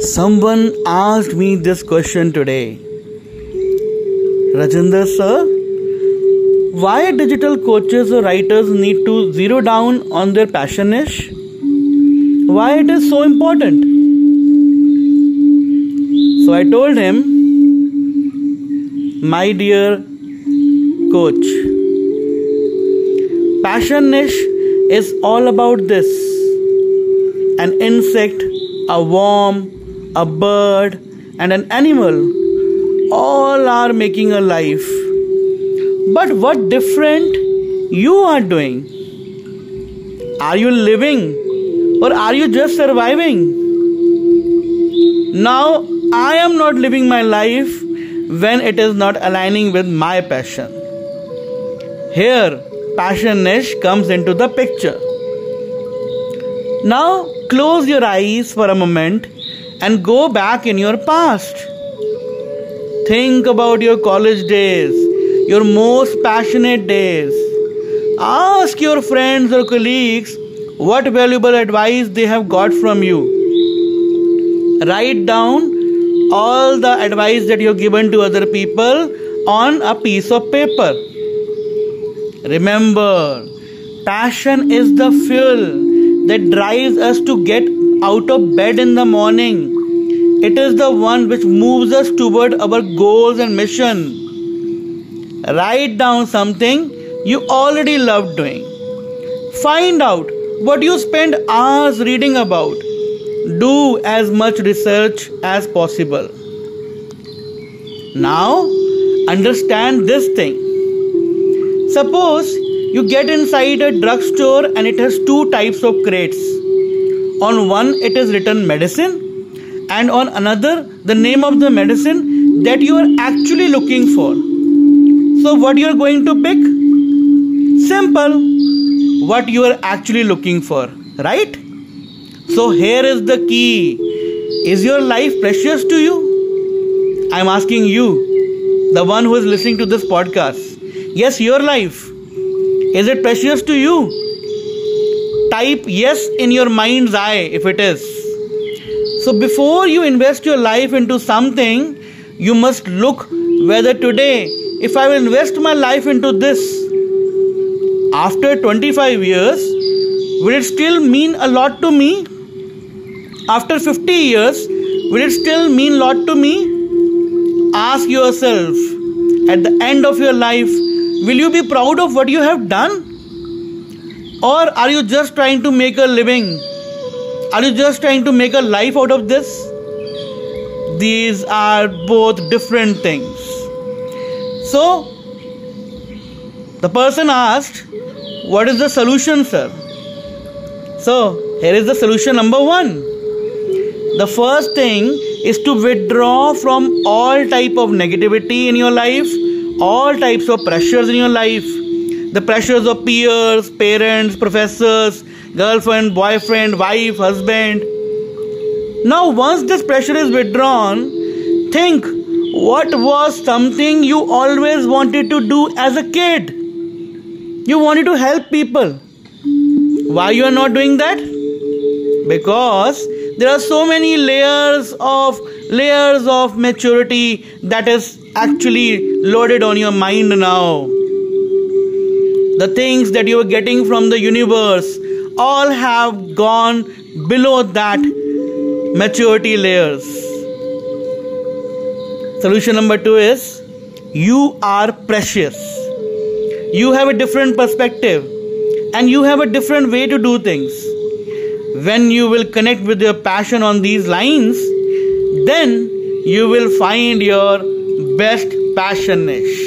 Someone asked me this question today. Rajinder sir, why digital coaches or writers need to zero down on their passion niche? Why it is so important? So I told him, my dear coach, passion niche is all about this an insect, a worm, a bird, and an animal all are making a life. But what different you are doing? Are you living or are you just surviving? Now I am not living my life when it is not aligning with my passion. Here, passion niche comes into the picture. Now, close your eyes for a moment and go back in your past. Think about your college days, your most passionate days. Ask your friends or colleagues what valuable advice they have got from you. Write down all the advice that you've given to other people on a piece of paper. Remember, passion is the fuel that drives us to get out of bed in the morning. It is the one which moves us toward our goals and mission. Write down something you already love doing. Find out what you spend hours reading about. Do as much research as possible. Now, understand this thing. Suppose you get inside a drugstore and it has two types of crates. On one, it is written medicine, and on another, the name of the medicine that you are actually looking for. So, what you are going to pick? Simple. What you are actually looking for, right? So, here is the key Is your life precious to you? I'm asking you, the one who is listening to this podcast. Yes, your life. Is it precious to you? Type yes in your mind's eye if it is. So, before you invest your life into something, you must look whether today, if I will invest my life into this, after 25 years, will it still mean a lot to me? After 50 years, will it still mean a lot to me? Ask yourself at the end of your life, will you be proud of what you have done? Or are you just trying to make a living? Are you just trying to make a life out of this? These are both different things. So, the person asked, What is the solution, sir? So, here is the solution number one the first thing is to withdraw from all type of negativity in your life all types of pressures in your life. The pressures of peers parents professors girlfriend boyfriend wife husband. Now once this pressure is withdrawn think what was something you always wanted to do as a kid? You wanted to help people. Why you are not doing that? Because there are so many layers of layers of maturity that is actually loaded on your mind now. The things that you are getting from the universe all have gone below that maturity layers. Solution number 2 is you are precious. You have a different perspective and you have a different way to do things when you will connect with your passion on these lines, then you will find your best passion niche.